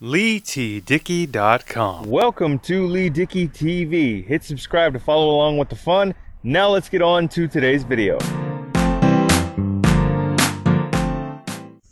LeeTDickey.com. Welcome to Lee Dickey TV. Hit subscribe to follow along with the fun. Now let's get on to today's video.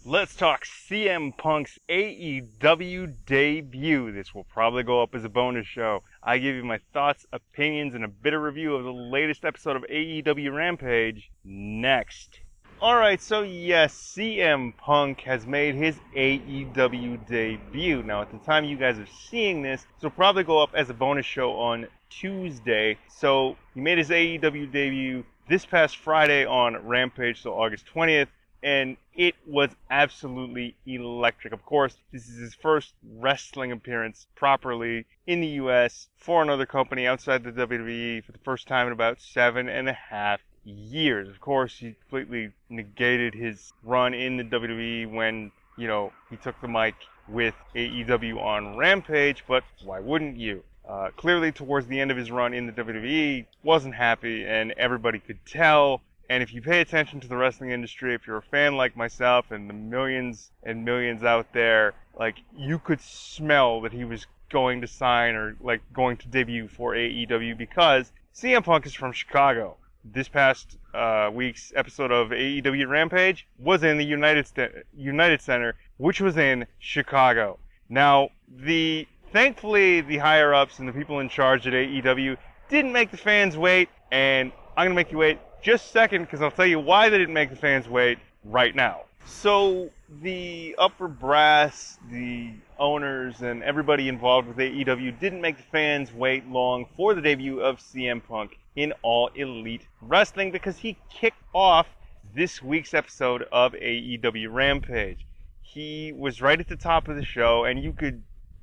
Let's talk CM Punk's AEW debut. This will probably go up as a bonus show. I give you my thoughts, opinions, and a bit of review of the latest episode of AEW Rampage next. Alright, so yes, CM Punk has made his AEW debut. Now, at the time you guys are seeing this, this will probably go up as a bonus show on Tuesday. So, he made his AEW debut this past Friday on Rampage, so August 20th, and it was absolutely electric. Of course, this is his first wrestling appearance properly in the US for another company outside the WWE for the first time in about seven and a half years. Of course, he completely negated his run in the WWE when, you know, he took the mic with AEW on Rampage, but why wouldn't you? Uh, clearly, towards the end of his run in the WWE, wasn't happy, and everybody could tell. And if you pay attention to the wrestling industry, if you're a fan like myself and the millions and millions out there, like you could smell that he was going to sign or like going to debut for AEW because CM Punk is from Chicago this past uh, week's episode of AEW Rampage was in the United St- United Center, which was in Chicago. Now, the thankfully the higher ups and the people in charge at AEW didn't make the fans wait, and I'm gonna make you wait just a second because I'll tell you why they didn't make the fans wait right now. So the upper brass, the owners, and everybody involved with AEW didn't make the fans wait long for the debut of CM Punk in All Elite Wrestling because he kicked off this week's episode of AEW Rampage. He was right at the top of the show, and you could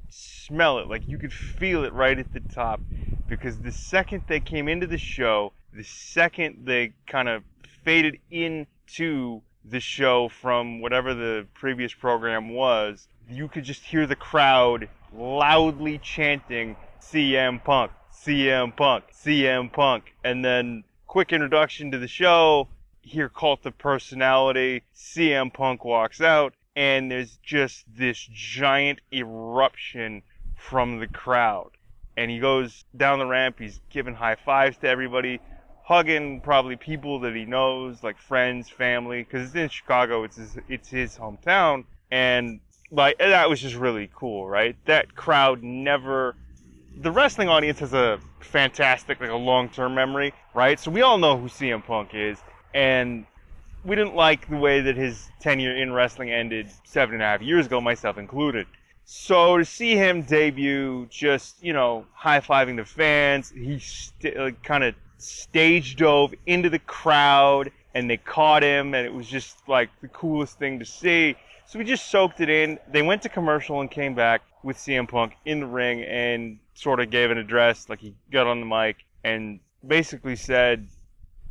smell it, like you could feel it right at the top, because the second they came into the show, the second they kind of faded into the show from whatever the previous program was, you could just hear the crowd loudly chanting CM Punk, CM Punk, CM Punk. And then quick introduction to the show, Here, Cult of Personality, CM Punk walks out, and there's just this giant eruption from the crowd. And he goes down the ramp, he's giving high fives to everybody, hugging probably people that he knows, like friends, family, because it's in Chicago, it's his, it's his hometown, and like that was just really cool, right? That crowd never. The wrestling audience has a fantastic, like a long-term memory, right? So we all know who CM Punk is, and we didn't like the way that his tenure in wrestling ended seven and a half years ago, myself included. So to see him debut, just you know, high-fiving the fans, he st- like, kind of stage dove into the crowd and they caught him and it was just like the coolest thing to see. So we just soaked it in. They went to commercial and came back with CM Punk in the ring and sort of gave an address, like he got on the mic and basically said,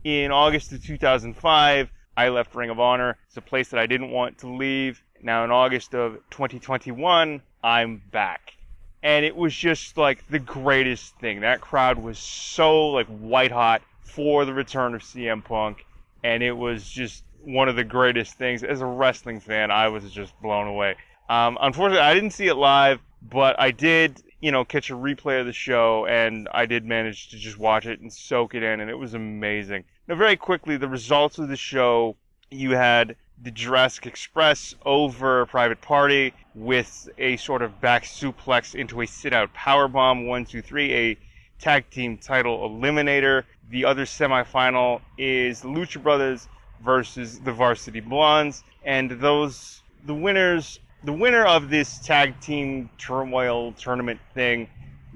in August of 2005, I left Ring of Honor. It's a place that I didn't want to leave. Now in August of 2021, I'm back and it was just like the greatest thing. That crowd was so like white hot for the return of CM Punk, and it was just one of the greatest things. As a wrestling fan, I was just blown away. Um, unfortunately, I didn't see it live, but I did, you know, catch a replay of the show, and I did manage to just watch it and soak it in, and it was amazing. Now, very quickly, the results of the show. You had the Jurassic Express over Private Party with a sort of back suplex into a sit out power bomb. One, two, three, a tag team title eliminator. The other semifinal is Lucha Brothers versus the Varsity Blondes, and those the winners. The winner of this tag team turmoil tournament thing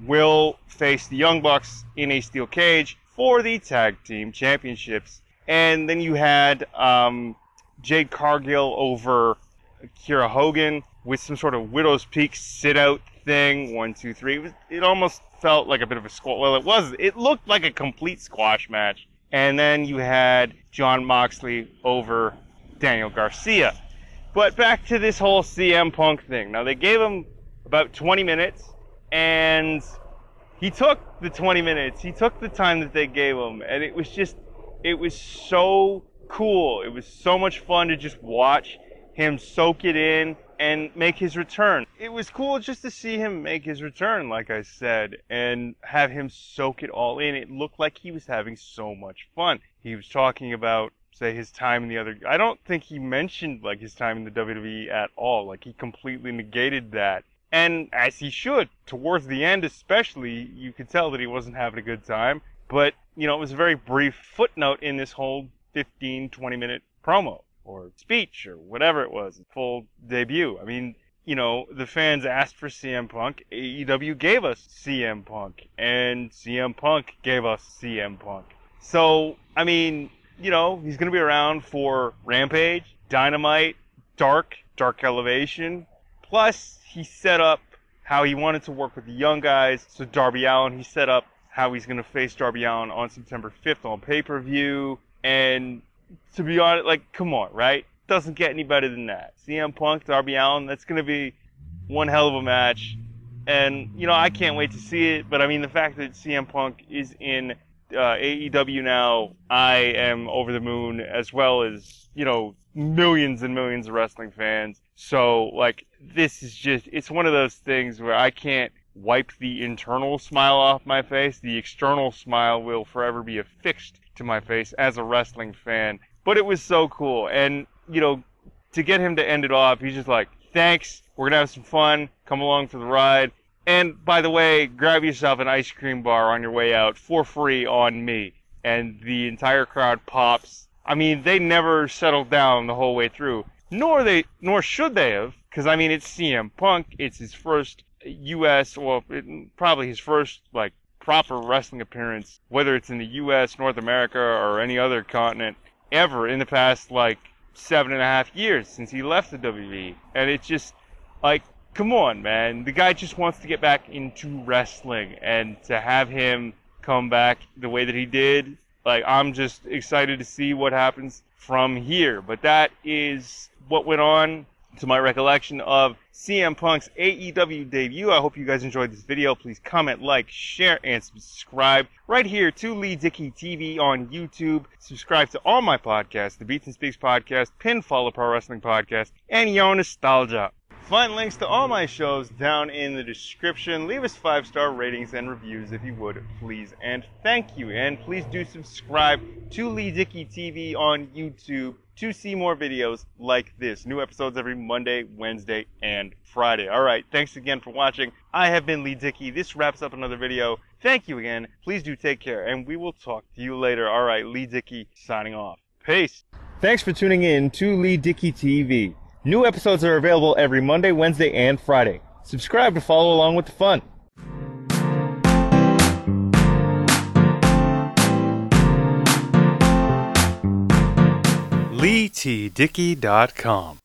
will face the Young Bucks in a steel cage for the tag team championships. And then you had um, Jade Cargill over Kiera Hogan with some sort of Widow's Peak sit out thing. One, two, three. It, was, it almost felt like a bit of a squash. Well, it was. It looked like a complete squash match. And then you had Jon Moxley over Daniel Garcia. But back to this whole CM Punk thing. Now, they gave him about 20 minutes, and he took the 20 minutes. He took the time that they gave him, and it was just, it was so cool. It was so much fun to just watch him soak it in, and make his return. It was cool just to see him make his return, like I said, and have him soak it all in. It looked like he was having so much fun. He was talking about say his time in the other I don't think he mentioned like his time in the WWE at all. Like he completely negated that. And as he should, towards the end especially, you could tell that he wasn't having a good time. But, you know, it was a very brief footnote in this whole 15, 20 minute promo or speech or whatever it was, full debut. I mean, you know, the fans asked for CM Punk. AEW gave us CM Punk, and CM Punk gave us CM Punk. So, I mean, you know, he's going to be around for Rampage, Dynamite, Dark, Dark Elevation. Plus, he set up how he wanted to work with the young guys. So, Darby Allin, he set up how he's going to face Darby Allin on September 5th on pay per view. And to be honest, like, come on, right? Doesn't get any better than that. CM Punk, Darby Allin, that's going to be one hell of a match. And, you know, I can't wait to see it. But I mean, the fact that CM Punk is in uh, AEW now, I am over the moon, as well as, you know, millions and millions of wrestling fans. So, like, this is just, it's one of those things where I can't wipe the internal smile off my face. The external smile will forever be affixed to my face as a wrestling fan. But it was so cool. And, you know, to get him to end it off, he's just like, thanks, we're going to have some fun, come along for the ride. And by the way, grab yourself an ice cream bar on your way out for free on me. And the entire crowd pops. I mean, they never settled down the whole way through. Nor they, nor should they have, because I mean, it's CM Punk. It's his first U.S. well, it, probably his first like proper wrestling appearance, whether it's in the U.S., North America, or any other continent ever in the past like seven and a half years since he left the WWE. And it's just like come on, man. The guy just wants to get back into wrestling, and to have him come back the way that he did, like, I'm just excited to see what happens from here. But that is what went on to my recollection of CM Punk's AEW debut. I hope you guys enjoyed this video. Please comment, like, share, and subscribe right here to Lee Dickey TV on YouTube. Subscribe to all my podcasts, the Beats and Speaks podcast, Pinfall Pro Wrestling podcast, and Yo Nostalgia. Find links to all my shows down in the description. Leave us five star ratings and reviews if you would, please. And thank you. And please do subscribe to Lee Dickey TV on YouTube to see more videos like this. New episodes every Monday, Wednesday, and Friday. All right. Thanks again for watching. I have been Lee Dickey. This wraps up another video. Thank you again. Please do take care, and we will talk to you later. All right. Lee Dickey signing off. Peace. Thanks for tuning in to Lee Dickey TV. New episodes are available every Monday, Wednesday, and Friday. Subscribe to follow along with the fun. LeeTDickey.com